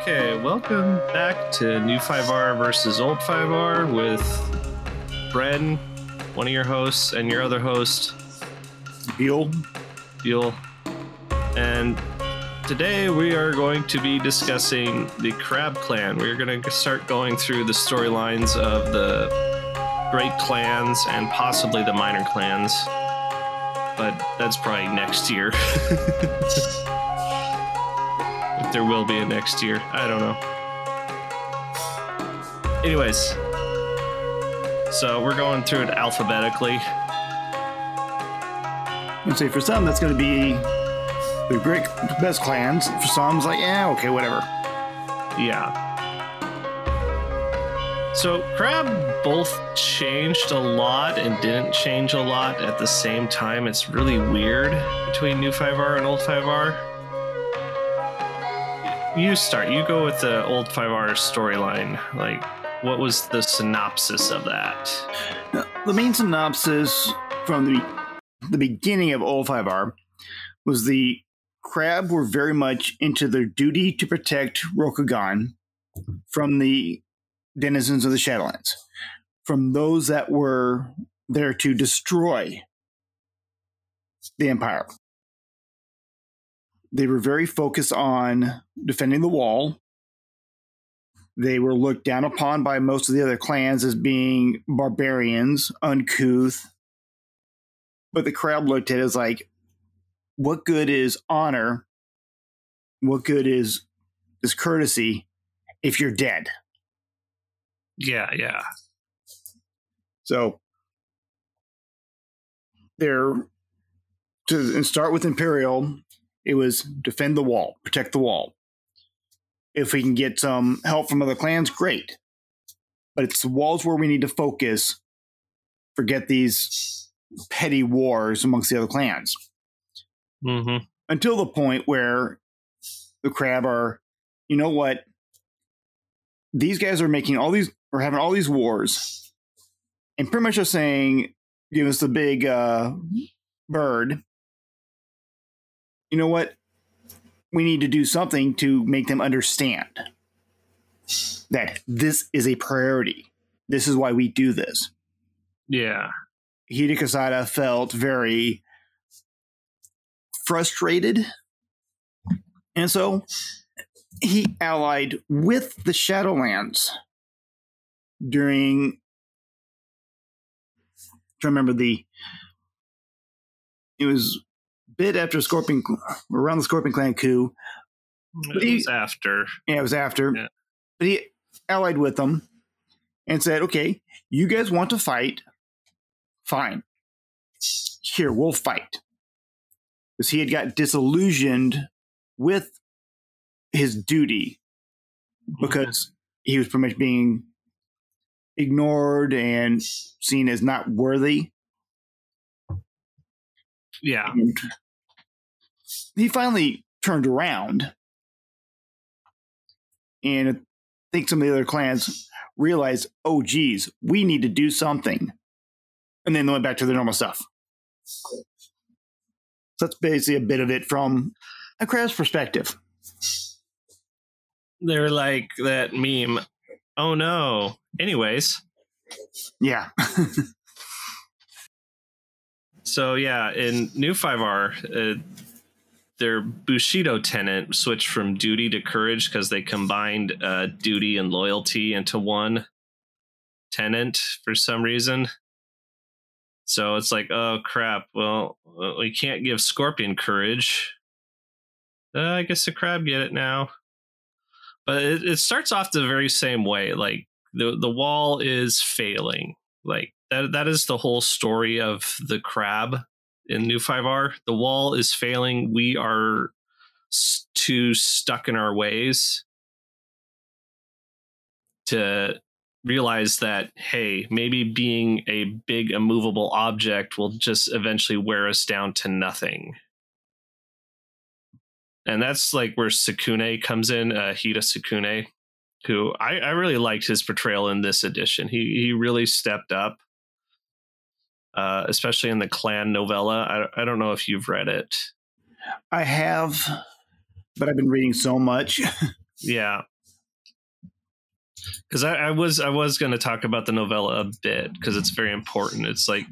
Okay, welcome back to New 5R versus Old 5R with Bren, one of your hosts, and your other host, Buell. Buell. And today we are going to be discussing the Crab Clan. We're going to start going through the storylines of the great clans and possibly the minor clans. But that's probably next year. there will be a next year. I don't know. Anyways, so we're going through it alphabetically. And say for some, that's going to be the great best clans. For some, it's like, yeah, okay, whatever. Yeah. So Crab both changed a lot and didn't change a lot at the same time. It's really weird between New 5R and Old 5R. You start. You go with the Old 5R storyline. Like, what was the synopsis of that? Now, the main synopsis from the the beginning of Old 5R was the Crab were very much into their duty to protect Rokugan from the denizens of the Shadowlands, from those that were there to destroy the Empire. They were very focused on defending the wall. They were looked down upon by most of the other clans as being barbarians, uncouth. But the crowd looked at it as like, what good is honor? What good is is courtesy if you're dead? Yeah, yeah. So they're to and start with Imperial, it was defend the wall, protect the wall. If we can get some help from other clans, great. But it's the walls where we need to focus. Forget these petty wars amongst the other clans. Mm-hmm. Until the point where the crab are, you know what? These guys are making all these, are having all these wars, and pretty much just saying, give us the big uh, bird. You know what? We need to do something to make them understand that this is a priority. This is why we do this. Yeah. Hida Kisada felt very frustrated. And so he allied with the Shadowlands during I remember the it was bit after Scorpion around the Scorpion Clan coup. It he- was after. Yeah, it was after. Yeah. But he allied with them and said, okay, you guys want to fight? Fine. Here, we'll fight. Because he had got disillusioned with his duty mm-hmm. because he was pretty much being ignored and seen as not worthy. Yeah. And he finally turned around. And I think some of the other clans realized, oh, geez, we need to do something. And then they went back to their normal stuff. So that's basically a bit of it from a crab's perspective. They're like that meme. Oh no. Anyways, Yeah. so yeah, in New 5R, uh, their Bushido tenant switched from duty to courage because they combined uh, duty and loyalty into one tenant for some reason. So it's like, oh crap. Well, uh, we can't give Scorpion courage. Uh, I guess the crab get it now. But it, it starts off the very same way. Like the the wall is failing. Like that that is the whole story of the crab in New 5R. The wall is failing. We are too stuck in our ways to realize that hey, maybe being a big immovable object will just eventually wear us down to nothing. And that's like where Sukune comes in, uh, Hida Sukune, who I, I really liked his portrayal in this edition. He he really stepped up, uh, especially in the clan novella. I, I don't know if you've read it. I have, but I've been reading so much. yeah because I, I was i was going to talk about the novella a bit because it's very important it's like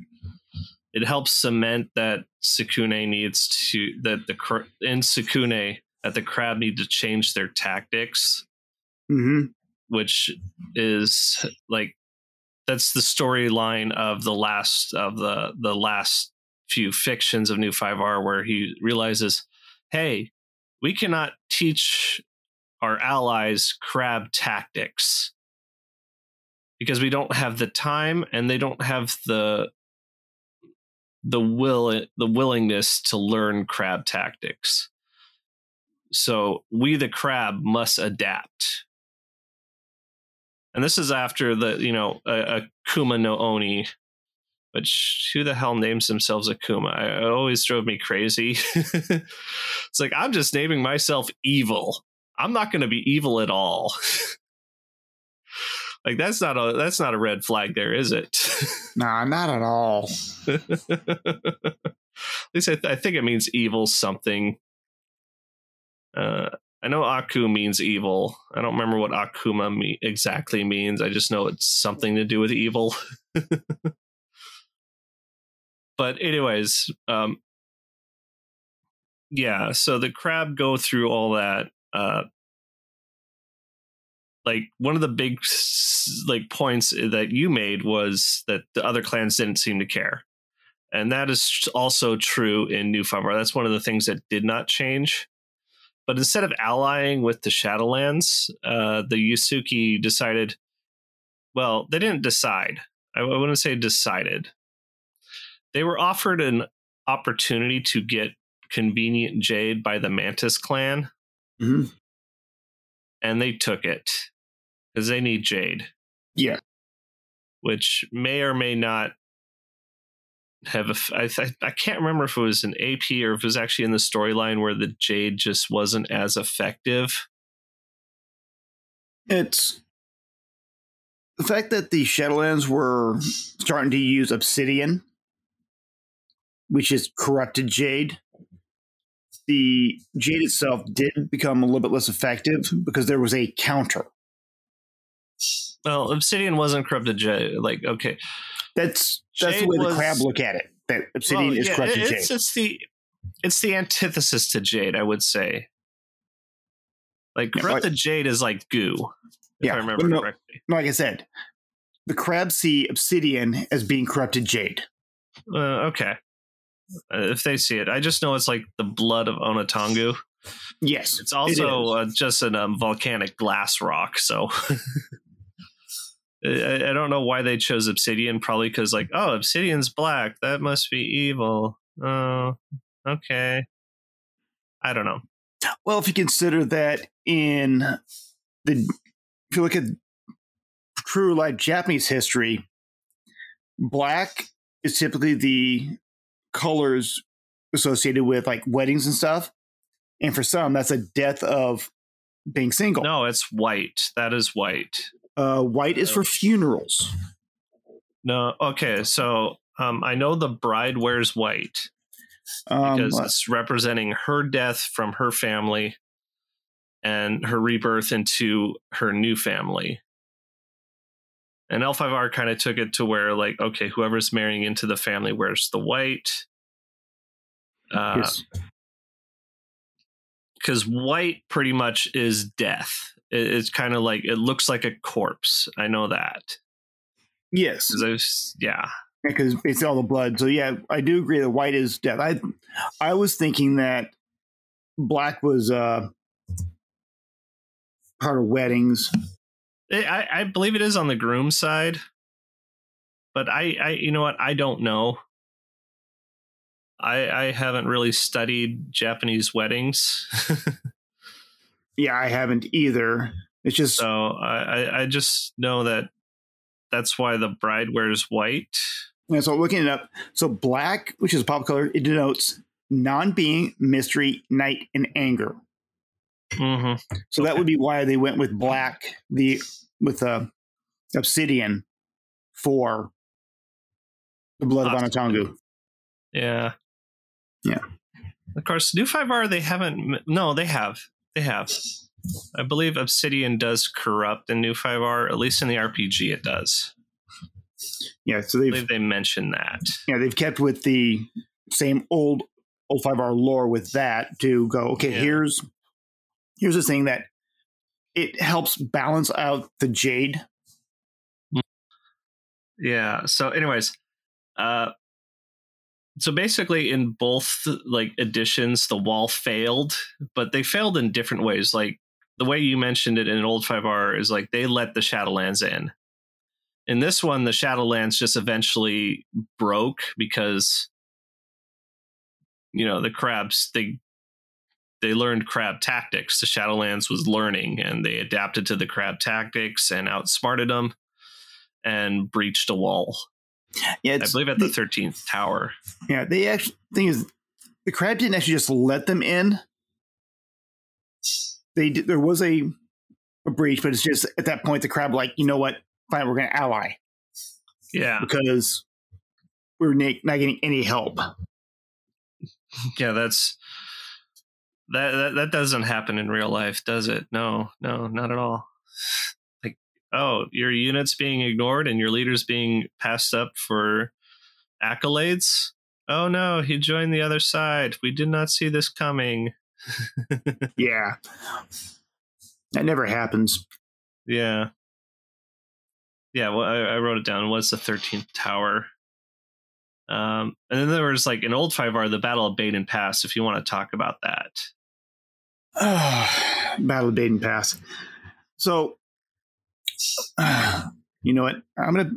it helps cement that Sukune needs to that the in Sukune that the crab need to change their tactics, hmm which is like that's the storyline of the last of the the last few fictions of New Five R, where he realizes, hey, we cannot teach our allies crab tactics because we don't have the time and they don't have the the will the willingness to learn crab tactics. So we the crab must adapt and this is after the you know a, kuma no oni which who the hell names themselves akuma I, it always drove me crazy. It's like i'm just naming myself evil. I'm not going to be evil at all. Like that's not a that's not a red flag there is it? Nah, not at all. at least I, th- I think it means evil something. Uh, I know Aku means evil. I don't remember what Akuma me- exactly means. I just know it's something to do with evil. but anyways, um, yeah. So the crab go through all that. Uh, like one of the big like points that you made was that the other clans didn't seem to care and that is also true in new five that's one of the things that did not change but instead of allying with the shadowlands uh, the yasuki decided well they didn't decide i I wouldn't say decided they were offered an opportunity to get convenient jade by the mantis clan Mhm. and they took it because they need jade Yeah. which may or may not have a I, I can't remember if it was an ap or if it was actually in the storyline where the jade just wasn't as effective It's the fact that the Shadowlands were starting to use obsidian, which is corrupted jade. The jade itself did become a little bit less effective because there was a counter. well obsidian wasn't corrupted jade like okay That's that's Jade the way was- the crab look at it. That obsidian Well, is yeah, corrupted it- jade. it's, it's the it's the antithesis to jade i would say like Yeah, corrupted jade is like goo if Yeah, i remember no- correctly like I said, the crabs see obsidian as being corrupted jade. uh, okay uh, if they see it i just know it's like the blood of onnotangu Yes, It's also is. uh, just a um, volcanic glass rock, so I, I don't know why they chose obsidian. Probably because, like, oh, obsidian's black. That must be evil. Oh, okay. I don't know. Well, if you consider that in the, if you look at true like Japanese history, black is typically the colors associated with like weddings and stuff. And for some, that's a death of being single. No, it's white. That is white. Uh, white is for funerals. No, okay. So um, I know the bride wears white Um, because it's representing her death from her family and her rebirth into her new family. And L5R kind of took it to where, like, okay, whoever's marrying into the family wears the white. Because yes. white pretty much is death. It- it's kind of like, it looks like a corpse. I know that. Yes. Was- yeah. because it's all the blood. So yeah, I do agree that white is death. I I was thinking that black was uh part of weddings. It, I, I believe it is on the groom side, but I, I, you know what? I don't know. I, I haven't really studied Japanese weddings, Yeah, I haven't either. It's just so I, I, just know that that's why the bride wears white. yeah, so looking it up. So black, which is a pop color, it denotes non-being, mystery, night, and anger. hmm So that would be why they went with black, the with uh, obsidian for the blood of Onnotangu. Yeah, Yeah. Of course, New Five R they haven't. No, they have. They have. I believe Obsidian does corrupt in New 5R, at least in the RPG it does. Yeah, so they've they mentioned that. yeah they've kept with the same old old five R lore with that to go. Okay, Yeah. here's here's the thing that it helps balance out the jade. Yeah. So, anyways, uh, so basically, in both like editions, the wall failed, but they failed in different ways. Like the way you mentioned it in old 5R is like they let the Shadowlands in. In this one, the Shadowlands just eventually broke because you know the crabs they they learned crab tactics. The Shadowlands was learning, and they adapted to the crab tactics and outsmarted them and breached a wall. Yeah, I believe at the thirteenth tower. yeah. They actually thing is the crab didn't actually just let them in. They did, there was a a breach, but it's just at that point the crab like you know what, fine, we're going to ally Yeah, because we're not getting any help. yeah, that's that, that that doesn't happen in real life, does it? No, no, not at all. Oh, your unit's being ignored and your leader's being passed up for accolades. Oh no, he joined the other side. We did not see this coming. Yeah, that never happens. Yeah. Yeah, well, I, I wrote it down. What's the 13th tower? Um, and then there was like an old 5R, the Battle of Beiden Pass, if you want to talk about that. Battle of Beiden Pass. So, you know what? I'm gonna.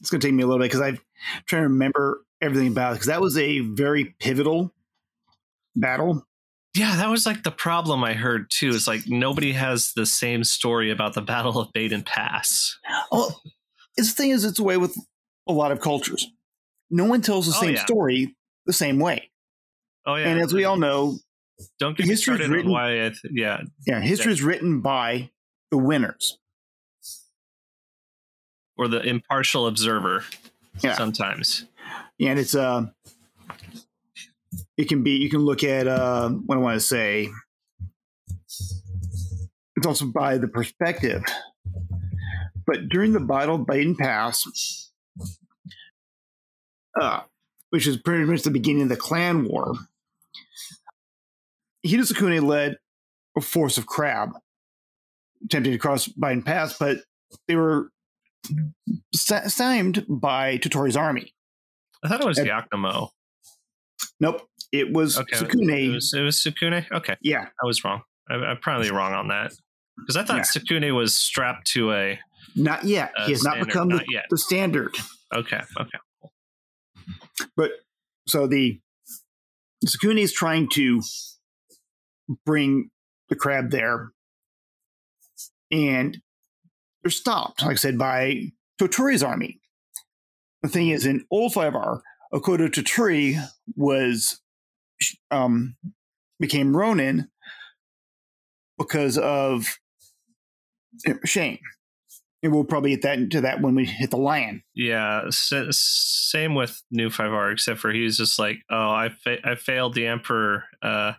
It's gonna take me a little bit because I'm trying to remember everything about it because that was a very pivotal battle. Yeah, that was like the problem I heard too. Is like nobody has the same story about the Battle of Beiden Pass. Oh, it's the thing is, it's a way with a lot of cultures. No one tells the Oh, same yeah. story the same way, Oh yeah, and as we all know, don't get me history's started written- why. Th- yeah, yeah, history is written by the winners. Or the impartial observer. Yeah. sometimes. and it's uh it can be you can look at uh what i want to say it's also by the perspective but during the battle of Beiden Pass, uh, which is pretty much the beginning of the clan war, Hida Sukune led a force of crab attempting to cross Beiden Pass, but they were stymied by Toturi's army. I thought it was Yakumo. Nope, it was Okay, Sukune. It was, it was Sukune. Okay, yeah, I was wrong. I, I'm probably wrong on that because I thought Sukune was strapped to a. not yet. Uh, he has not become the, not yet. the standard. Okay, okay. But so the Sukune is trying to bring the crab there, and they're stopped, like I said, by Toturi's army. The thing is, in old 5R, Akodo Toturi was um, became Ronin because of shame. And we'll probably get that into that when we hit the lion. Yeah, same with New Five R, except for he's just like, oh, I fa- I failed the Emperor. Uh,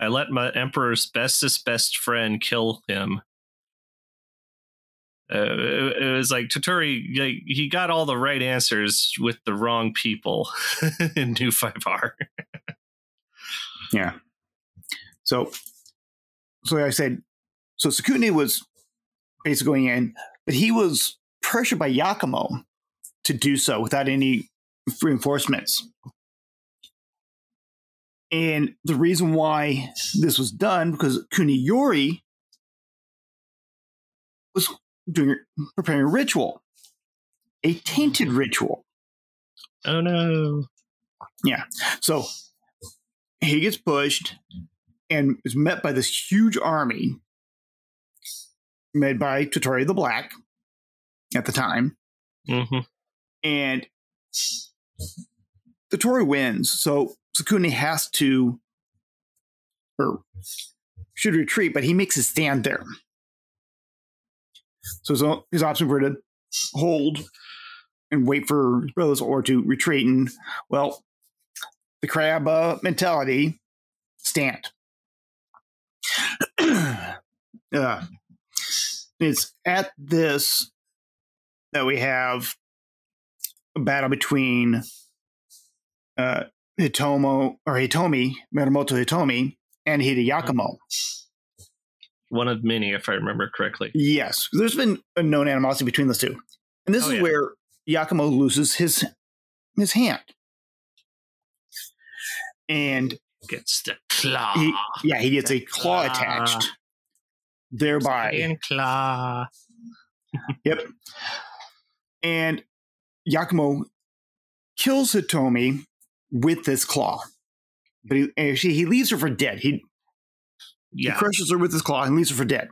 I let my Emperor's bestest best friend kill him. Uh, it, it was like Toturi, like, he got all the right answers with the wrong people in New Five R. Yeah. So, so like I said, so Sukune was basically going in, but he was pressured by Yakumo to do so without any reinforcements. And the reason why this was done because Kuniyori doing preparing a ritual, a tainted ritual. Oh no! Yeah, so he gets pushed and is met by this huge army made by Toturi the Black at the time. hmm And Toturi wins. So Sukune has to, or should retreat, but he makes a stand there. So his, his option were to hold and wait for brothers or to retreat. And, well, the crab uh, mentality stand. uh, it's at this that we have a battle between uh, Hitomo or Hitomi, Mirumoto Hitomi, and Hida Yakumo. One of many, if I remember correctly. Yes, there's been a known animosity between those two, and this Oh, is yeah. where Yakumo loses his his hand, and Gets the claw. he, yeah, he gets a claw Ah. attached, thereby Iron claw. Yep. And Yakumo kills Hitomi with this claw. But he he leaves her for dead. He, he crushes her with his claw and leaves her for dead.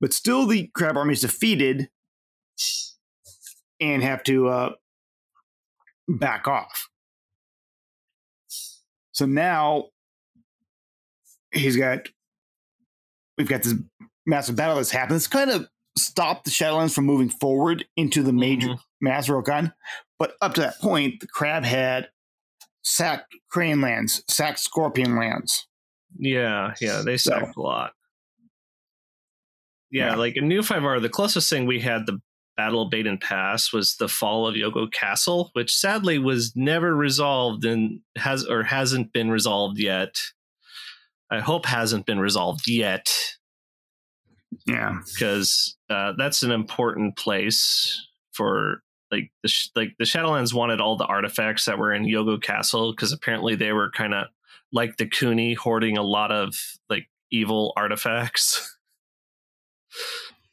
But still the crab army is defeated and have to uh, back off. So now he's got we've got this massive battle that's happened. It's kind of stopped the Shadowlands from moving forward into the major Mhm. mass Rokan. But up to that point, the crab had sacked crane lands, sacked scorpion lands. Yeah, yeah, they So- sucked a lot. Yeah, Yeah. like in New 5R, the closest thing we had the Battle of Beiden Pass was the fall of Yogo Castle, which sadly was never resolved and has or hasn't been resolved yet. I hope hasn't been resolved yet Yeah. because uh, that's an important place for like the sh- like the Shadowlands wanted all the artifacts that were in Yogo Castle because apparently they were kind of like the Kuni hoarding a lot of like evil artifacts.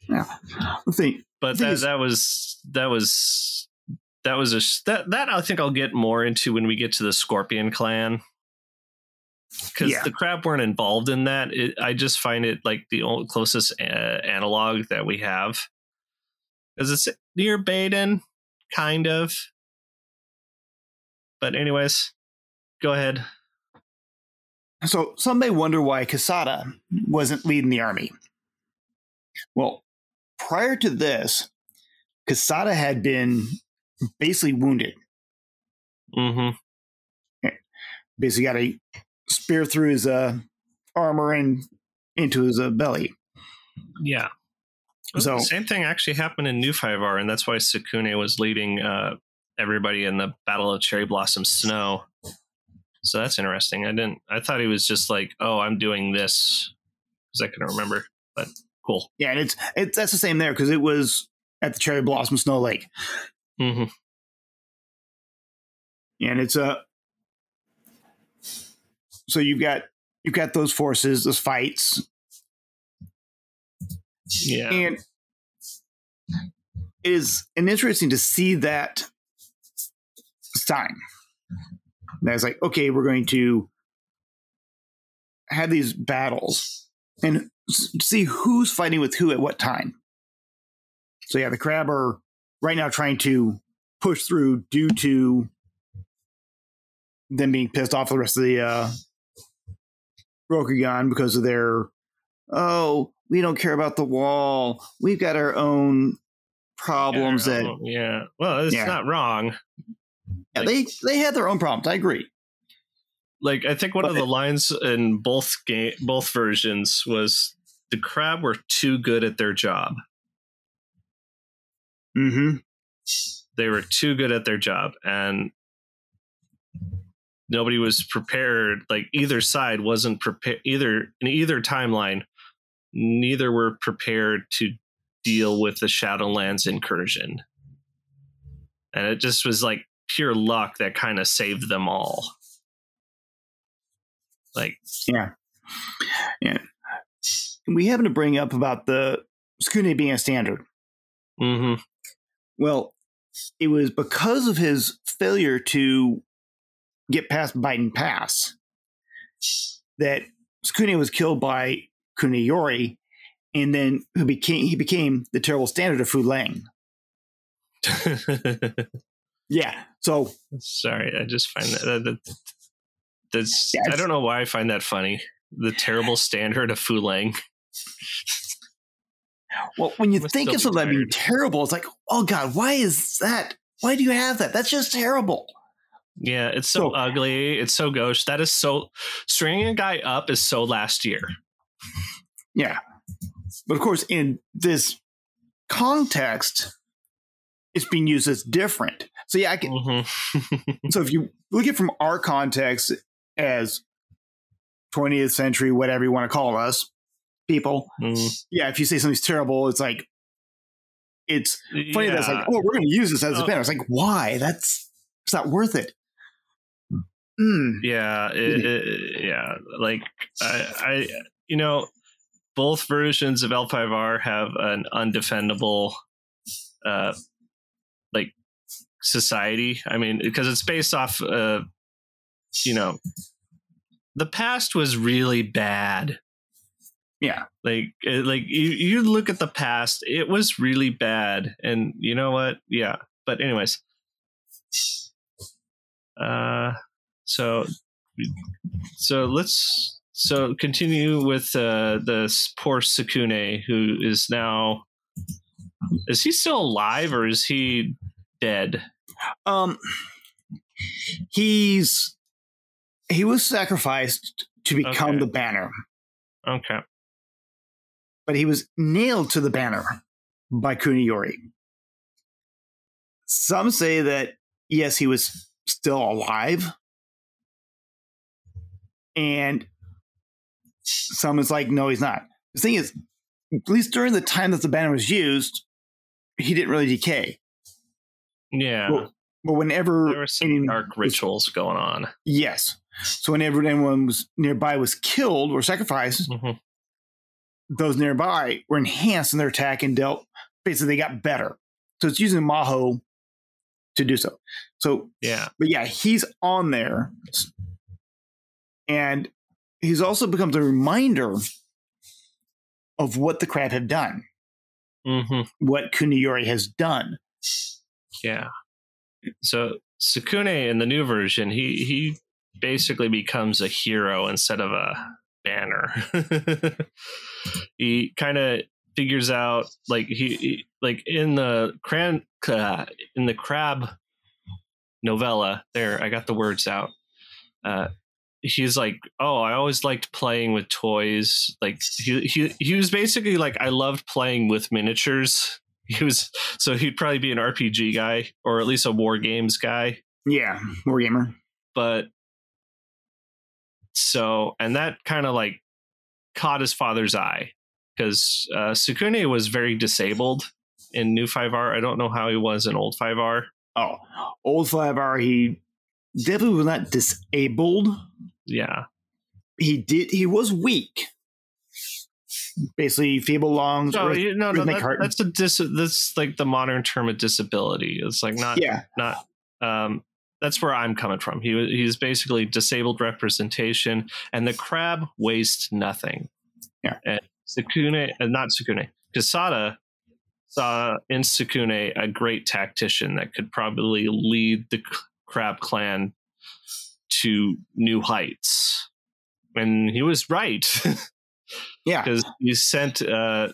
Let's see. But The thing that that was that was that was a that that I think I'll get more into when we get to the Scorpion Clan. Because Yeah. the crab weren't involved in that, it, I just find it like the only closest uh, analog that we have. Is it's near Beiden, kind of. But anyways, go ahead. So some may wonder why Kisada wasn't leading the army. Well, prior to this, Kisada had been basically wounded. Mm-hmm. Basically got a spear through his uh, armor and into his uh, belly. Yeah. So- the same thing actually happened in New 5R, and that's why Sukune was leading uh, everybody in the Battle of Cherry Blossom Snow. So that's interesting. I didn't. I thought he was just like, "Oh, I'm doing this," because I couldn't remember. But cool. Yeah, and it's it's that's the same there because it was at the Cherry Blossom Snow Lake, Mm-hmm. and it's a. so you've got you've got those forces, those fights, Yeah. and it is an interesting to see that time. That's like, okay, we're going to have these battles and see who's fighting with who at what time. So yeah, the crab are right now trying to push through due to them being pissed off the rest of the uh Rokugan because of their oh, we don't care about the wall. We've got our own problems yeah, that yeah. Well, it's Yeah. not wrong. Yeah, they they had their own problems. I agree. Like I think one of But- the lines in both game, both versions was the crab were too good at their job. Mm-hmm. they were too good at their job and nobody was prepared like either side wasn't prepared either in either timeline neither were prepared to deal with the shadowlands incursion and it just was like pure luck that kind of saved them all like Yeah. Yeah. We happen to bring up about the Sukune being a standard. mhm Well, it was because of his failure to get past Beiden Pass that Sukune was killed by Kuniyori, and then who became he became the terrible standard of Fu Leng. Yeah. So sorry i just find that, that, that that's Yeah, i don't know why i find that funny the terrible standard of fuleng well, when you think of something that being terrible, it's like, oh God, why is that? Why do you have that? That's just terrible. Yeah, it's so, So- ugly. It's so gauche. That is so stringing a guy up is so last year. Yeah. But of course, in this context, it's being used as different. So yeah, I can, Mhm. so if you look at from our context as 20th century, whatever you want to call us, people, Mm. yeah, if you say something's terrible, it's like it's funny that's like, oh, we're going to use this as a Oh. banner. It's like, why? That's it's not worth it. Mm. yeah it, it- yeah like I, I you know both versions of l5r have an undefendable uh society. I mean because it's based off uh you know the past was really bad. Yeah. like like you, you look at the past it was really bad. And you know what? Yeah. But anyways. Uh so so let's so continue with uh the poor sukune who is now is he still alive or is he dead Um, he's he was sacrificed to become Okay. the banner, okay but he was nailed to the banner by Kuniyori. Some say that yes, he was still alive, and some is like no, he's not. The thing is, at least during the time that the banner was used, he didn't really decay. Yeah Well, But whenever there were some dark rituals going on Yes. So whenever anyone was nearby was killed or sacrificed, Mhm. those nearby were enhanced in their attack and dealt basically they got better. So it's using Maho to do so. So yeah but yeah, he's on there. And he's also becomes a reminder of what the crab have done, hmm what Kuniyori has done. Yeah. So Sukune in the new version, he he basically becomes a hero instead of a banner. he kind of figures out like he, he- like in the cran uh, in the crab novella. There, I got the words out. Uh, he's like, oh, I always liked playing with toys. Like he he he was basically like, I loved playing with miniatures. He was so he'd probably be an RPG guy or at least a war games guy. Yeah, war gamer. But so and that kind of like caught his father's eye because uh, Sukune was very disabled in new 5R. I don't know how he was in old 5R. Oh, old 5R, he definitely was not disabled. Yeah. he did he was weak basically feeble lungs No, you, no, no, that, that's a dis. That's like the modern term of disability. It's like not yeah not um that's where i'm coming from he he's basically disabled representation and the crab wastes nothing Yeah. and sukune uh, not sukune kisada saw in sukune a great tactician that could probably lead the crab clan to new heights and he was right yeah because he sent uh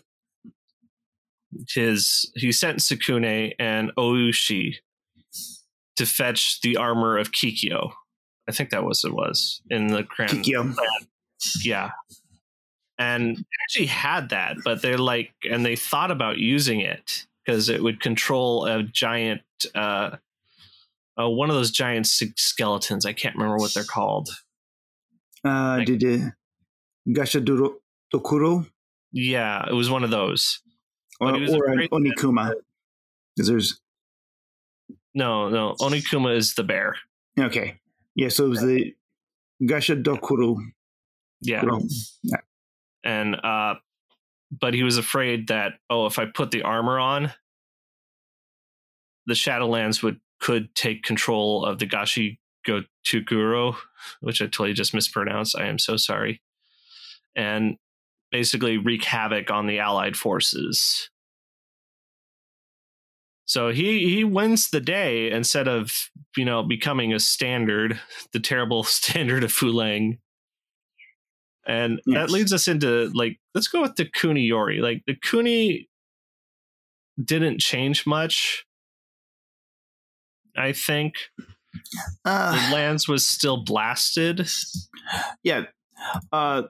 his he sent Sukune and Oushi to fetch the armor of Kikyo. I think that was it was in the Cran. Kikyo. Yeah. And they actually had that, but they're like and they thought about using it because it would control a giant uh uh, one of those giant skeletons. I can't remember what they're called. uh Like- did uh, gashaduro tokuro? Yeah, it was one of those. or, or an onikuma. Because there's No, no, Onikuma is the bear. okay. Yeah so it was the gashadokuro Yeah. and uh but he was afraid that oh if i put the armor on the shadowlands would could take control of the gashi gotuguro which i totally just mispronounced. I am so sorry. And basically wreak havoc on the allied forces so he he wins the day instead of you know becoming a standard the terrible standard of fuleng and Yes. that leads us into like let's go with the Kuni Yori. Like the Kuni didn't change much. I think Uh, the lands was still blasted. yeah. Uh,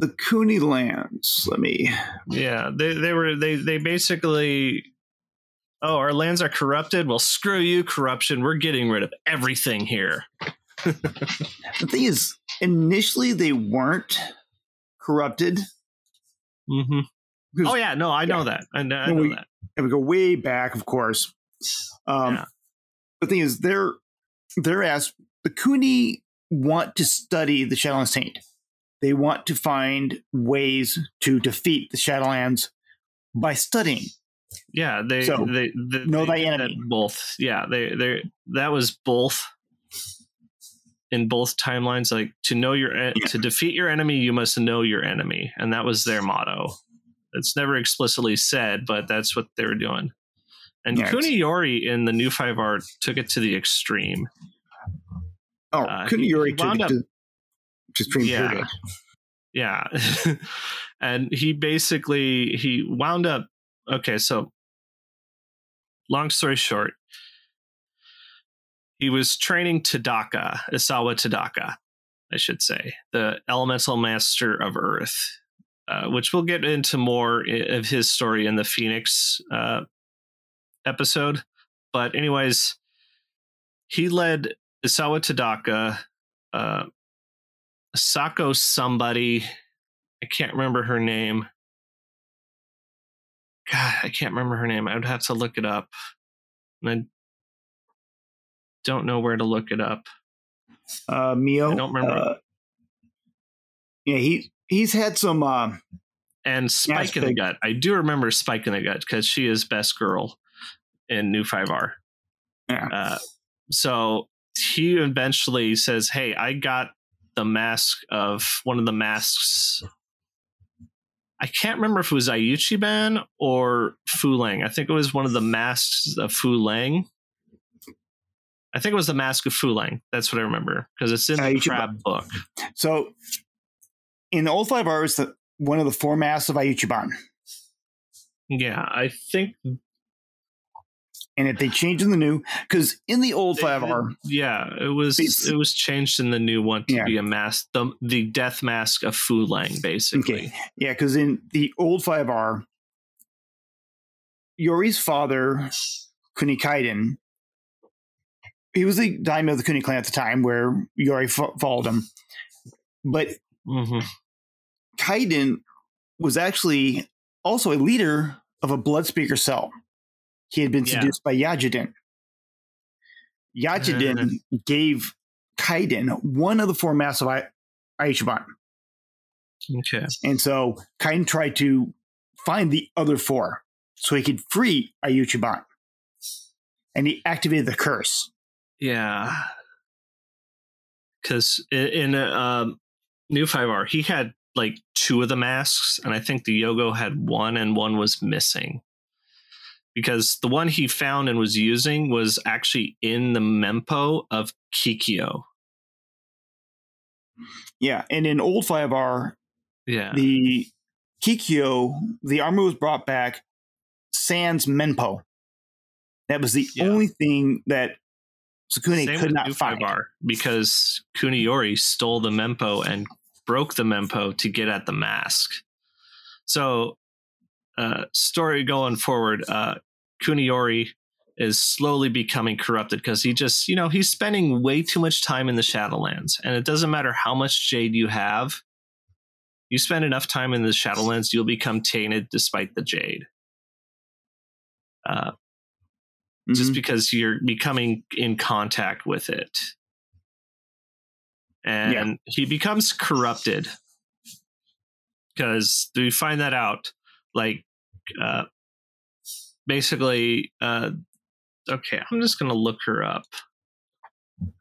the Kuni lands. Let me. Yeah, they they were they they basically. Oh, our lands are corrupted. Well, screw you, corruption. We're getting rid of everything here. The thing is, initially they weren't corrupted. hmm Because- Oh yeah, no, I know that. I, know- I know we- that. and we go way back, of course. Um, Yeah. The thing is, they're they're asked the Kuni want to study the Shadowlands Taint. They want to find ways to defeat the Shadowlands by studying. Yeah, they So, they, they know they thy enemy. Both, yeah, they they that was both in both timelines. Like to know your en- Yeah. to defeat your enemy, you must know your enemy, and that was their motto. It's never explicitly said, but that's what they were doing. And Yeah, Kuniyori in the new five art took it to the extreme. Oh, Uh, couldn't he- he already wound to, to, to Yeah. period? Yeah. and he basically he wound up okay, so long story short, he was training Tadaka, Isawa Tadaka, I should say, the elemental master of Earth, uh, which we'll get into more of his story in the Phoenix uh, episode. But, anyways, he led Isawa Tadaka, uh, Sako somebody, I can't remember her name. God, I can't remember her name. I would have to look it up. And I don't know where to look it up. Uh, Mio. I don't remember. Uh, yeah, he he's had some. Uh, And Spike in the. Gut. I do remember Spike in the Gut because she is best girl in New 5R. yeah, Uh, so he eventually says, Hey, I got the mask of one of the masks. I can't remember if it was Iuchiban or Fu Leng. I think it was one of the masks of Fu Leng. I think it was the mask of Fu Leng. That's what I remember because it's in the Iuchiban. crab book. so in the old five hours, the one of the four masks of Ayuchiban, Yeah, I think and if they change in the new, because in the old five R, Yeah, it was it was changed in the new one to Yeah. be a mask, the the death mask of Fu Leng, basically. Okay. yeah, because in the old five R, Yori's father, Kunikaiden, he was the daimyo of the Kuni clan at the time, where Yori fo- followed him, but hmm Kaiden was actually also a leader of a blood speaker cell. He had been Yeah. seduced by Yajinden. Yajinden gave Kaiden one of the four massive I- Aishiban. Okay. And so Kaiden tried to find the other four so he could free Iuchiban. And he activated the curse. Yeah. Because in, in um, New 5R, he had like two of the masks, and I think the Yogo had one, and one was missing. Because the one he found and was using was actually in the mempo of Kikyo. Yeah. And in old 5R, Yeah. the Kikyo, the armor was brought back sans mempo. That was the Yeah. only thing that Sukune Same could not find. 5R, because Kuniyori stole the mempo and broke the mempo to get at the mask. So, uh, story going forward, uh, Kuniyori is slowly becoming corrupted because he just, you know, he's spending way too much time in the Shadowlands. And it doesn't matter how much jade you have, you spend enough time in the Shadowlands, you'll become tainted despite the jade. Uh, just Mhm. because you're becoming in contact with it. And Yeah. he becomes corrupted because we find that out. Like, uh, basically, uh, okay, I'm just going to look her up.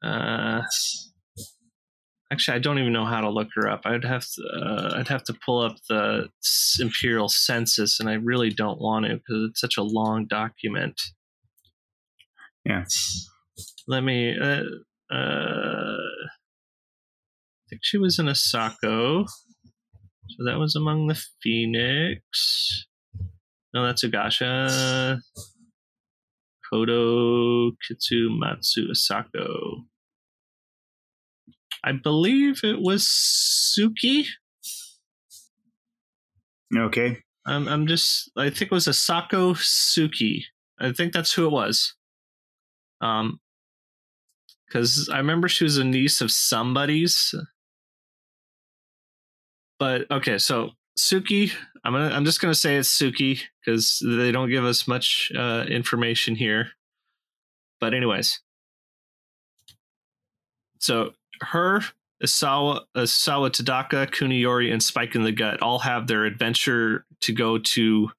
Uh, actually, I don't even know how to look her up. I'd have to, uh, I'd have to pull up the imperial census, and I really don't want to because it's such a long document. Yeah. Let me. Uh, uh, I think she was in Asako. So that was among the Phoenix. No, that's Ugasha. Kodo Kitsu Matsu Asako. I believe it was Suki. Okay. I'm, I'm just, I think it was Asako Suki. I think that's who it was. Um, because I remember she was a niece of somebody's. But okay, so Suki, I'm gonna, I'm just gonna say it's Suki because they don't give us much uh, information here. But anyways, so her Isawa, Isawa Tadaka, Kuniyori, and Spike in the Gut all have their adventure to go to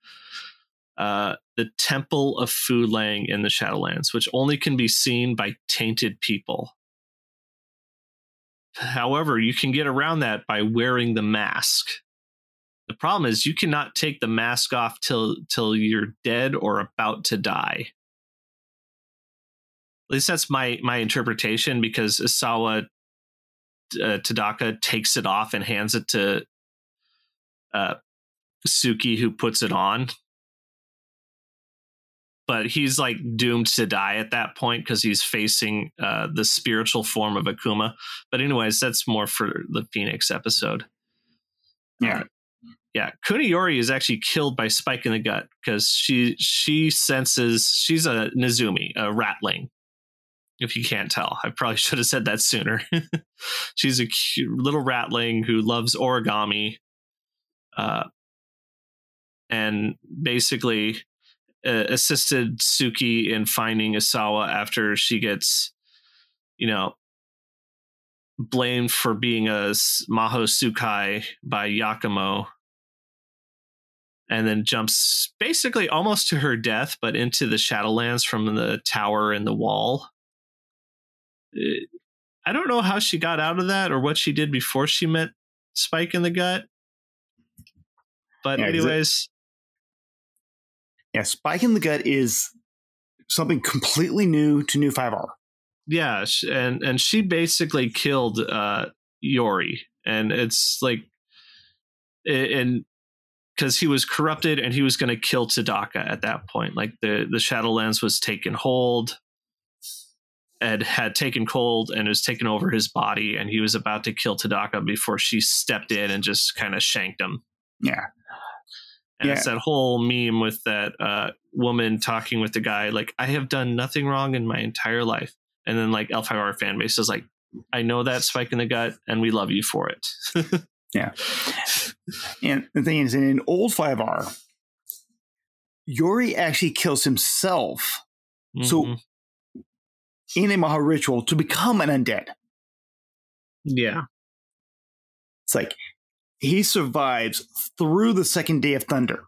uh, the Temple of Fu Leng in the Shadowlands, which only can be seen by tainted people. However, you can get around that by wearing the mask. The problem is you cannot take the mask off till till you're dead or about to die. At least that's my my interpretation because Isawa uh, Tadaka takes it off and hands it to uh, Suki, who puts it on. But he's like doomed to die at that point because he's facing uh, the spiritual form of Akuma. But anyways, that's more for the Phoenix episode. Yeah. Yeah, Kuniyori is actually killed by Spike in the gut because she she senses she's a Nezumi, a ratling. If you can't tell, I probably should have said that sooner. she's a cute little ratling who loves origami, uh, and basically uh, assisted Suki in finding Isawa after she gets, you know, blamed for being a Maho Tsukai by Yakumo and then jumps basically almost to her death, but into the Shadowlands from the tower and the wall. Uh, I don't know how she got out of that or what she did before she met Spike in the gut. But Yeah, it- anyways, Yeah, Spike in the Gut is something completely new to New 5R. yeah, and and she basically killed uh Yori, and it's like, and because he was corrupted and he was going to kill Tadaka at that point, like the the Shadowlands was taken hold. Ed had taken cold and was taken over his body, and he was about to kill Tadaka before she stepped in and just kind of shanked him. Yeah. And Yeah. it's that whole meme with that uh, woman talking with the guy, like, I have done nothing wrong in my entire life. And then, like, L5R fan base is like, I know that spike in the gut, and we love you for it. And the thing is, in old 5R, Yori actually kills himself So- Mhm. in a Maho ritual to become an undead. yeah. It's like he survives through the second day of Thunder.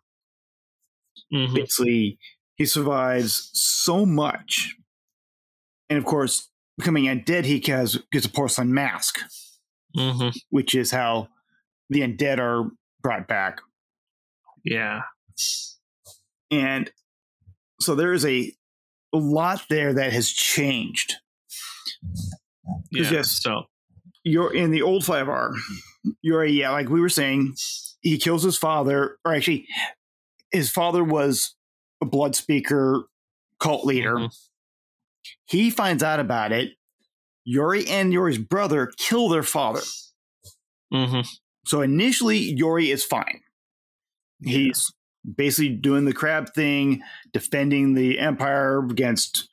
Mhm. Basically, he survives so much. And of course, becoming undead, he has, gets a porcelain mask, Mhm. which is how the undead are brought back. Yeah. And so there is a, a lot there that has changed. Yeah. yes. So, You're in the old 5R. You're a, yeah, like we were saying, he kills his father, or actually, his father was a blood speaker cult leader. Mhm. He finds out about it. Yori and Yori's brother kill their father. Mhm. So initially, Yori is fine. He's basically doing the crab thing, defending the empire against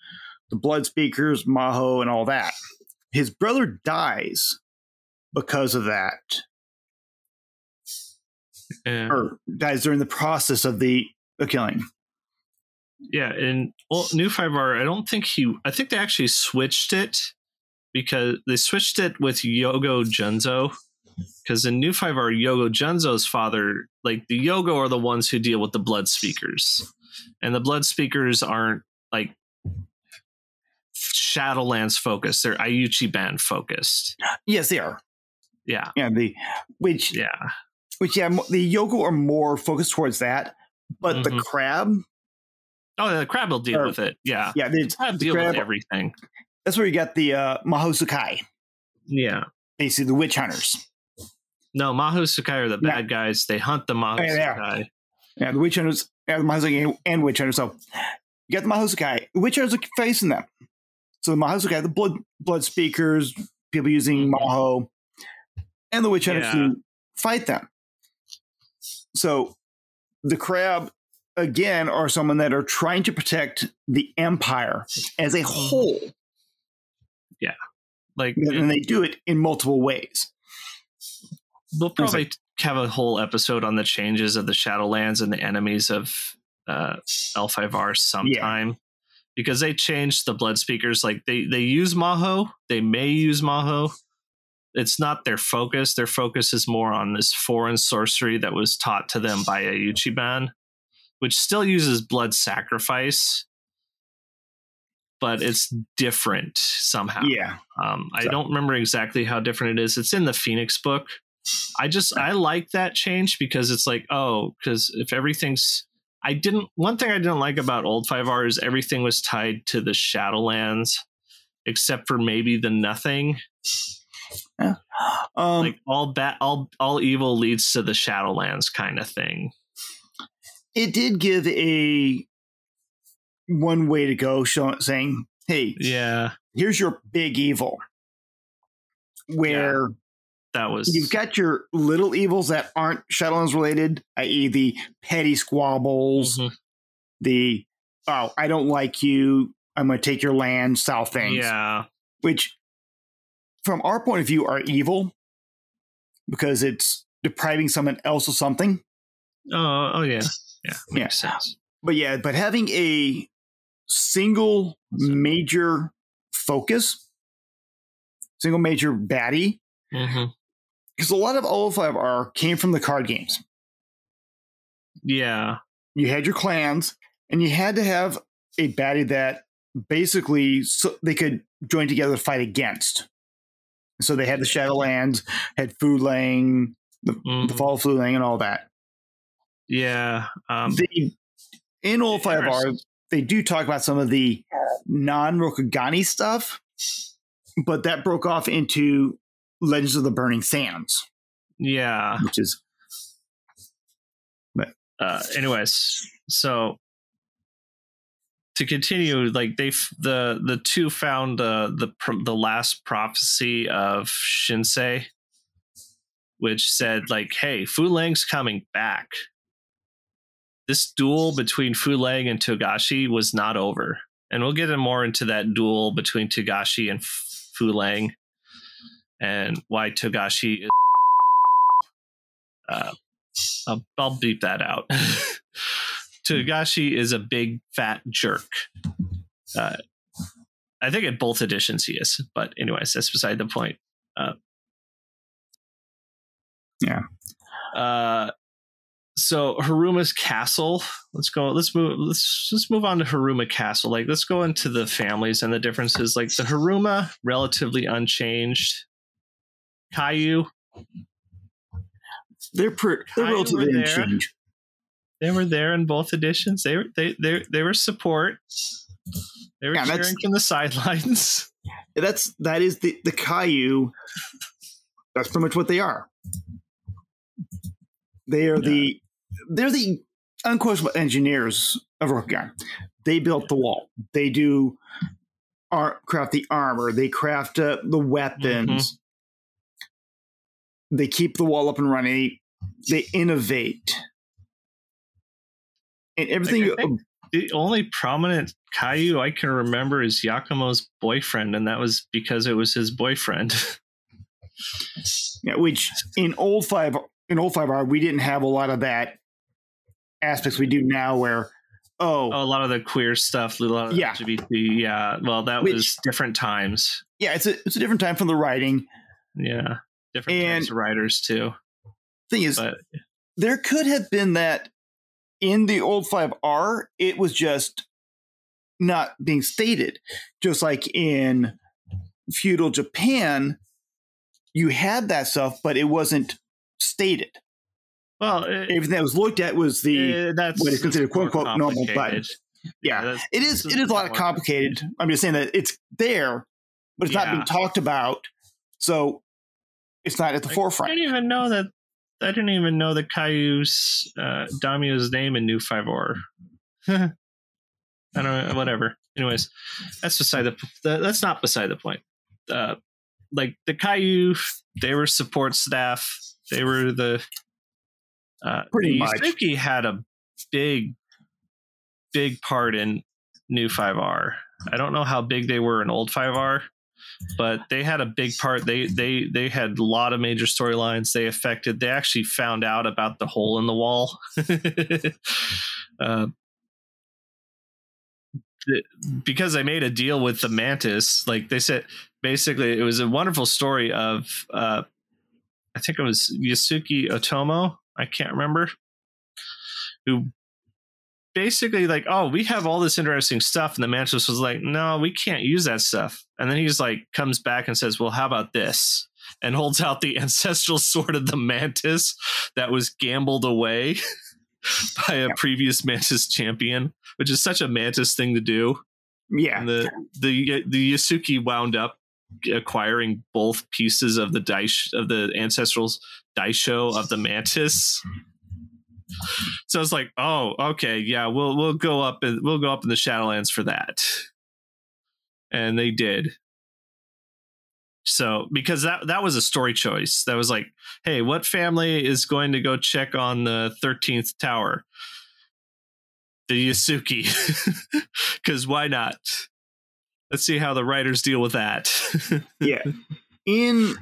the blood speakers, Maho, and all that. His brother dies because of that, yeah. or dies during the process of the, the killing. Yeah, and well, New Five R. I don't think he. I think they actually switched it because they switched it with Yogo Junzo. Because in New Five R, Yogo Junzo's father, like the Yogo, are the ones who deal with the blood speakers, and the blood speakers aren't like Shadowlands focused. They're Iuchiban focused. Yes, they are. Yeah, Yeah, the which yeah, which yeah, the Yogo are more focused towards that, but the Mhm. crab, Oh, the crab will deal Or- with it. Yeah, yeah, the, crab the deal crab- with everything. that's where you got the uh, Mahosukai, Yeah. basically the witch hunters. No, Maho Sakai are the Yeah. bad guys. They hunt the Maho Yeah, yeah. Sakai. Yeah, the witch hunters, yeah, the Mahosukai and witch hunters. So you got the Mahoutsukai. Which are facing them? So the Mahoutsukai, the blood blood speakers, people using Mhm. Maho, and the witch hunters Yeah. to fight them. So the crab again are someone that are trying to protect the empire as a whole, Yeah. Like and they do it in multiple ways. We'll probably have a whole episode on the changes of the Shadowlands and the enemies of uh, L5R sometime. Because they changed the blood speakers, like they they use Maho, they may use Maho. It's not their focus. Their focus is more on this foreign sorcery that was taught to them by Iuchiban, which still uses blood sacrifice, but it's different somehow. Yeah, Um, I So- don't remember exactly how different it is. It's in the Phoenix book. I just I like that change because it's like oh because if everything's I didn't one thing I didn't like about old five R is everything was tied to the Shadowlands except for maybe the nothing um, like all bad all all evil leads to the Shadowlands kind of thing. it did give a one way to go, show, saying, "Hey, Yeah, here's your big evil." Where that was you've got your little evils that aren't Shadowlands related, i.e., the petty squabbles, Mhm. the oh, I don't like you, I'm going to take your land style things, yeah which, from our point of view, are evil because it's depriving someone else of something. oh oh yeah yeah makes sense. But yeah, but having a single major focus, single major baddie, hmm because a lot of O5R came from the card games. Yeah You had your clans, and you had to have a baddie that basically so they could join together to fight against. So they had the Shadowlands, had Fu Leng, the, the Mhm. Fall of Fu Leng, and all that. yeah um, They, in all five R, they do talk about some of the non Rokugani stuff, but that broke off into Legends of the Burning Sands, yeah. Which is But uh anyways so to continue like they the the two found uh, the the last prophecy of shinsei which said like hey fu leng's coming back. This duel between fu leng and togashi was not over. And we'll get more into that duel between togashi and fu lang and why togashi is uh, I'll, I'll beep that out. Togashi is a big fat jerk. Uh, I think in both editions he is, but anyways, that's beside the point. Uh, Yeah. Uh, so Hiruma's castle. Let's go. Let's move. Let's let's move on to Hiruma Castle. Like, let's go into the families and the differences. Like the Hiruma, relatively unchanged. Kaiu, they're, per, they're Hi, relatively unchanged. they were there in both editions. They were they they they were support. They were Yeah, cheering from the sidelines. That's that is the the Kaiu. That's pretty much what they are. They are the they're the unquestionable engineers of Rokugan. They built the wall. They do art, craft the armor. They craft uh, the weapons. They keep the wall up and running. They innovate, and everything. Think- The only prominent Kaiu I can remember is Yakumo's boyfriend, and that was because it was his boyfriend. Yeah, which in old five in old five R we didn't have a lot of that aspects we do now where oh, oh, a lot of the queer stuff, a lot of Yeah. LGBT. Yeah, well, that Which- was different times. yeah it's a it's a different time from the writing Yeah, different And- types of writers too. thing is But there could have been that in the old 5R it was just not being stated. Just like in feudal Japan you had that stuff but it wasn't stated. Well, it, everything that was looked at was the eh, that's what is considered quote, unquote, normal, but- complicated. yeah it is it is a lot more- complicated. I'm just saying that it's there but it's not being talked about. So it's not at the I forefront I didn't even know that. I didn't even know that Kaiu's uh, daimyo's name in New Five Or. I don't know, whatever. Anyways, that's beside the that's not beside the point. Uh, like the Caillou, they were support staff. They were the uh, Pretty the much. Yasuki had a big, big part in new 5R. I don't know how big they were in old 5R, but they had a big part. They they they had a lot of major storylines. They affected. They actually found out about the hole in the wall. uh, because I made a deal with the Mantis, like they said, basically it was a wonderful story of uh, I think it was Yasuki Otomo. I can't remember who basically like, oh, we have all this interesting stuff, and the Mantis was like, no, we can't use that stuff. And then he's like, comes back and says, well, how about this? And holds out the ancestral sword of the Mantis that was gambled away by a Yeah. previous Mantis champion, which is such a Mantis thing to do. Yeah. And the the the Yasuki wound up acquiring both pieces of the dice of the ancestral's daisho of the mantis. So it's like, oh, okay, yeah, we'll we'll go up and we'll go up in the Shadowlands for that, and they did. So because that that was a story choice, that was like, hey, what family is going to go check on the thirteenth tower? The Yasuki, because why not? Let's see how the writers deal with that. yeah. In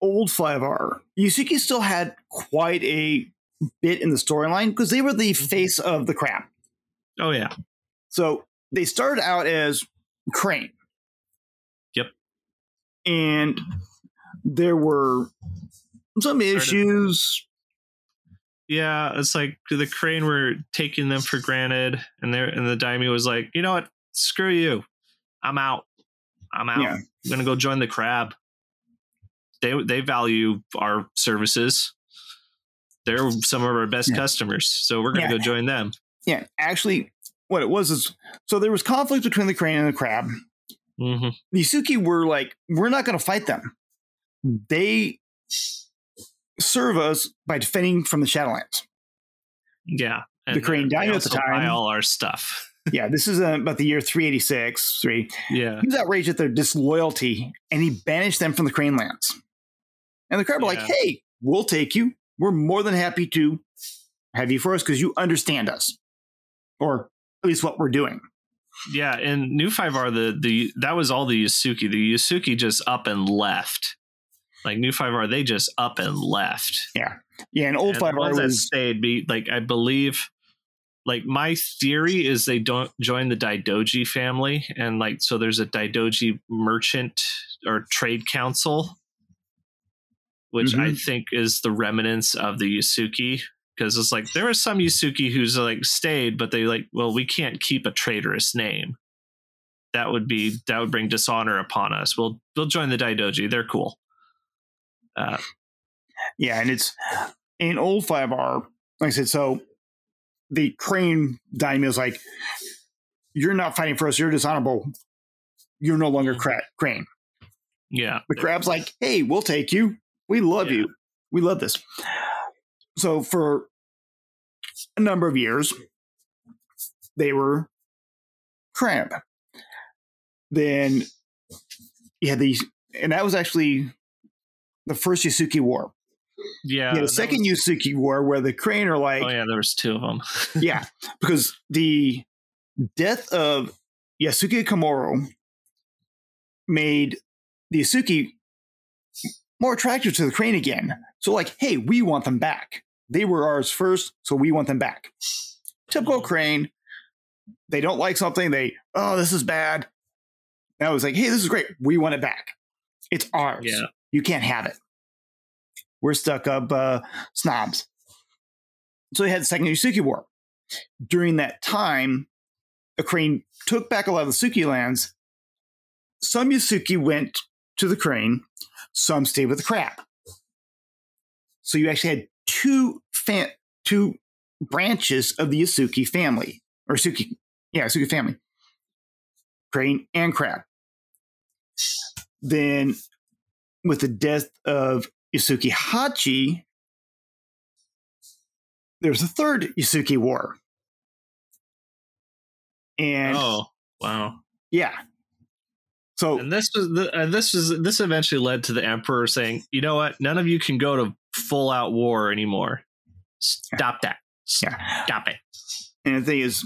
old 5R, Yasuki still had quite a bit in the storyline because they were the mm-hmm. face of the crap. oh yeah, So they started out as Crane. Yep. And there were some issues. yeah. It's like the crane were taking them for granted, and there and the daimyo was like, you know what? Screw you. I'm out. I'm out. Yeah. I'm gonna go join the crab. They they value our services. They're some of our best Yeah. customers, so we're gonna Yeah. go join them. Yeah, actually, what it was is so there was conflict between the crane and the crab. hmm The were like, we're not going to fight them. They serve us by defending from the Shadowlands. Yeah, The crane daimyo at the time- all our stuff. yeah, this is uh, about the year 386. Three. Yeah, He was outraged at their disloyalty and he banished them from the crane lands. And the crab were like, hey, we'll take you. We're more than happy to have you for us because you understand us. Or at least what we're doing. yeah. and New Five R, the the that was all the Yasuki. The Yasuki just up and left. Like New Five R, they just up and left. Yeah, yeah, and old five R was stayed be like I believe like my theory is they don't join the Daidoji family and like so there's a Daidoji merchant or trade council which I think is the remnants of the Yasuki because it's like there are some Yasuki who's like stayed but they like well we can't keep a traitorous name that would be that would bring dishonor upon us we'll we'll join the Daidoji they're cool uh, yeah, and it's in old five R. Like I said, so the crane daimyo is like, you're not fighting for us. You're dishonorable. You're no longer cra- crane. yeah The crab's like, hey, we'll take you. We love Yeah. you. We love this. So for a number of years, they were crab. Then you had these, and that was actually the first Yasuki War. yeah a second was- Yasuki War where the crane are like, oh yeah there was two of them yeah, because the death of Yasuki Komoro made the Yasuki more attractive to the crane again. So, like, hey, we want them back. They were ours first, so we want them back. Typical crane. They don't like something. They, oh, this is bad. And I was like, hey, this is great. We want it back. It's ours. Yeah. You can't have it. We're stuck up uh, snobs. So they had the second Yasuki War. During that time, the crane took back a lot of the Suki lands. Some Yasuki went to the crane, some stayed with the crab. So you actually had two fa- two branches of the Yasuki family, or Suki, yeah, Yasuki family, crane and crab. Then, with the death of Yasuki Hachi, there's a third Yasuki War. And oh, wow. yeah. So And this was the, uh, this was this eventually led to the emperor saying, "You know what? None of you can go to full out war anymore. Stop that. Yeah. Stop it." And the thing is,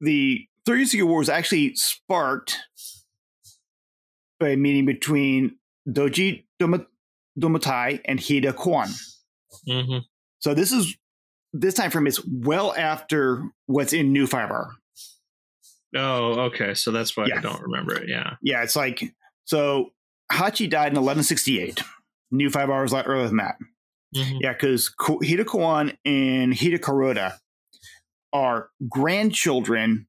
the 30 Years War was actually sparked by a meeting between Doji Doma- Domatai and Hida Kwan. hmm So this is this time frame is well after what's in New Five. Oh, okay. So that's why Yeah. I don't remember it. Yeah. Yeah, it's like so. Hachi died in 1168. New Five R was a lot earlier than that. Mhm. Yeah, because Hida and Hida Kuroda are grandchildren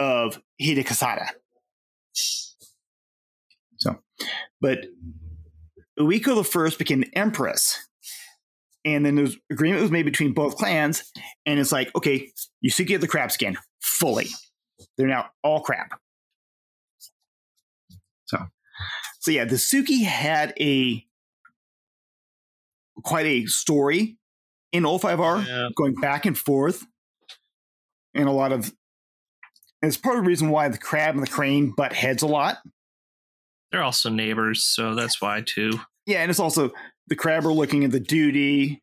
of Hida Kisada. So, but Uiko the First became the empress, and then there's agreement was made between both clans, and it's like, okay, you should get the crab skin fully. They're now all crap. So, so yeah, the Suki had a quite a story in 05R Yeah. going back and forth and a lot of and it's part of the reason why the crab and the crane butt heads a lot They're also neighbors, so that's why too. yeah and it's also the crab are looking at the duty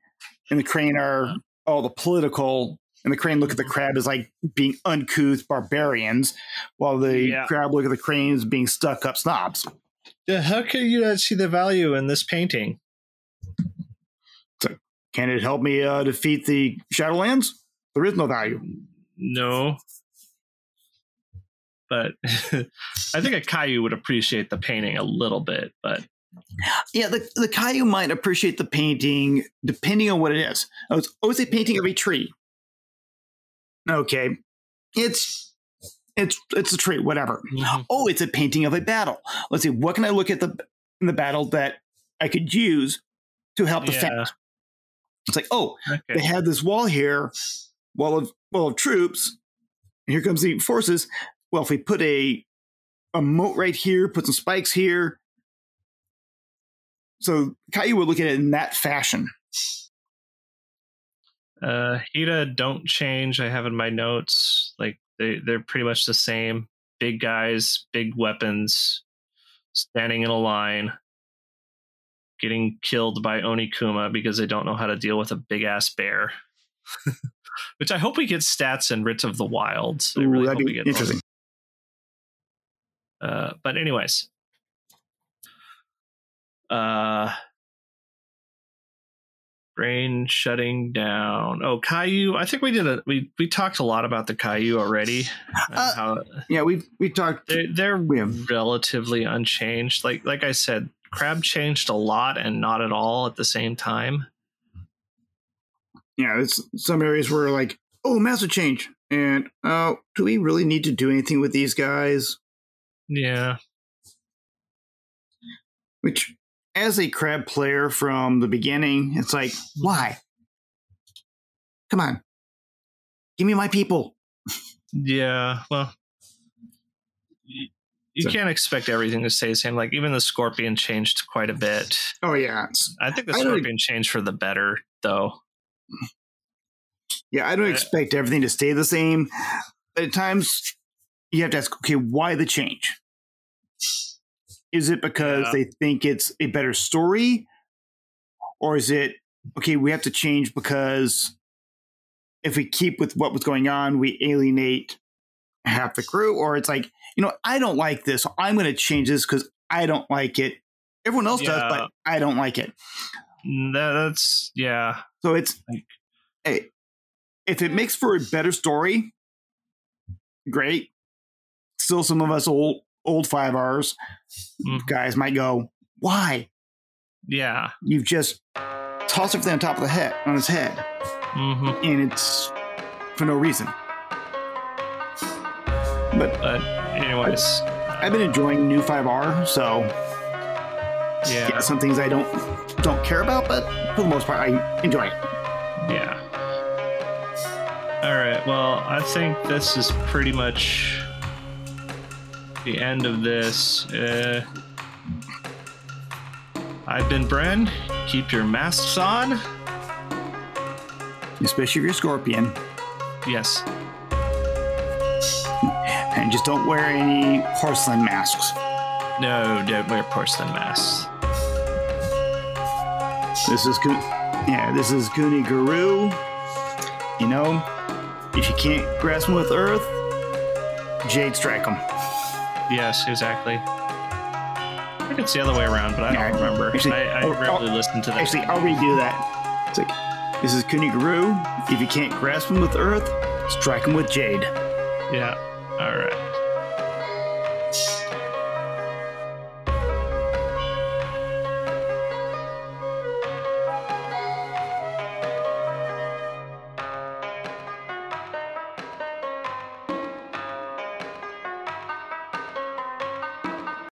and the crane are all the political and the crane look at the crab as like being uncouth barbarians while the Yeah. crab look at the crane as being stuck up snobs Yeah, how can you not see the value in this painting? can it help me uh, defeat the shadowlands there is no value No. But I think a Kaiu would appreciate the painting a little bit, but Yeah, the, the Kaiu might appreciate the painting depending on what it is. Oh, it's always a painting of a tree. Okay. It's it's it's a tree, whatever. Mm-hmm. Oh, it's a painting of a battle. Let's see, what can I look at the in the battle that I could use to help defend? yeah. It's like, oh, they had this wall here, wall of wall of troops, and here comes the forces. Well, if we put a a moat right here, put some spikes here. So Kaiu would look at it in that fashion. Uh Hida don't change. I have in my notes. Like they, they're pretty much the same. Big guys, big weapons, standing in a line, getting killed by Onikuma because they don't know how to deal with a big ass bear. Which I hope we get stats in Writ of the Wilds. I Ooh, really hope we get interesting. Uh, but anyways, uh, brain shutting down. Oh, Kaiu. I think we did a we we talked a lot about the Kaiu already. Uh, how Yeah, we've we talked. they're they're we have- relatively unchanged. Like like I said, Crab changed a lot and not at all at the same time. Yeah, it's some areas where like, oh, massive change, and oh, do we really need to do anything with these guys? Yeah, Which, as a crab player from the beginning, it's like, why? Come on, give me my people. yeah. Well, you, you So- can't expect everything to stay the same. Like even the Scorpion changed quite a bit. Oh yeah, I think the I don't- Scorpion changed for the better, though. yeah. I don't Uh, expect everything to stay the same. But at times, you have to ask, okay, why the change? Is it because Yeah. they think it's a better story, or is it okay? We have to change because if we keep with what was going on, we alienate half the crew, or it's like, you know, I don't like this. So I'm going to change this because I don't like it. Everyone else does, but I don't like it. Mm, that's yeah. So it's Like- hey, if it makes for a better story, great. Still, some of us old old five R's Mhm. guys might go, "Why? Yeah. You've just tossed everything on top of the head on his head, hmm and it's for no reason." But But anyways, I've been enjoying new five R, so yeah, yeah, some things I don't don't care about, but for the most part, I enjoy it. yeah. All right. Well, I think this is pretty much the end of this. Uh, I've been Bren. Keep your masks on. Especially if you're a Scorpion. Yes. And just don't wear any porcelain masks. No, don't wear porcelain masks. This is good. Yeah, this is Goonie Guru. You know, if you can't grasp him with Earth, Jade strike him. Yes, exactly. I think it's the other way around, but I don't remember. actually- I, I rarely oh, listen to that. Actually, I'll redo that. It's like, this is Goonie Guru. If you can't grasp him with Earth, strike him with Jade. yeah. All right.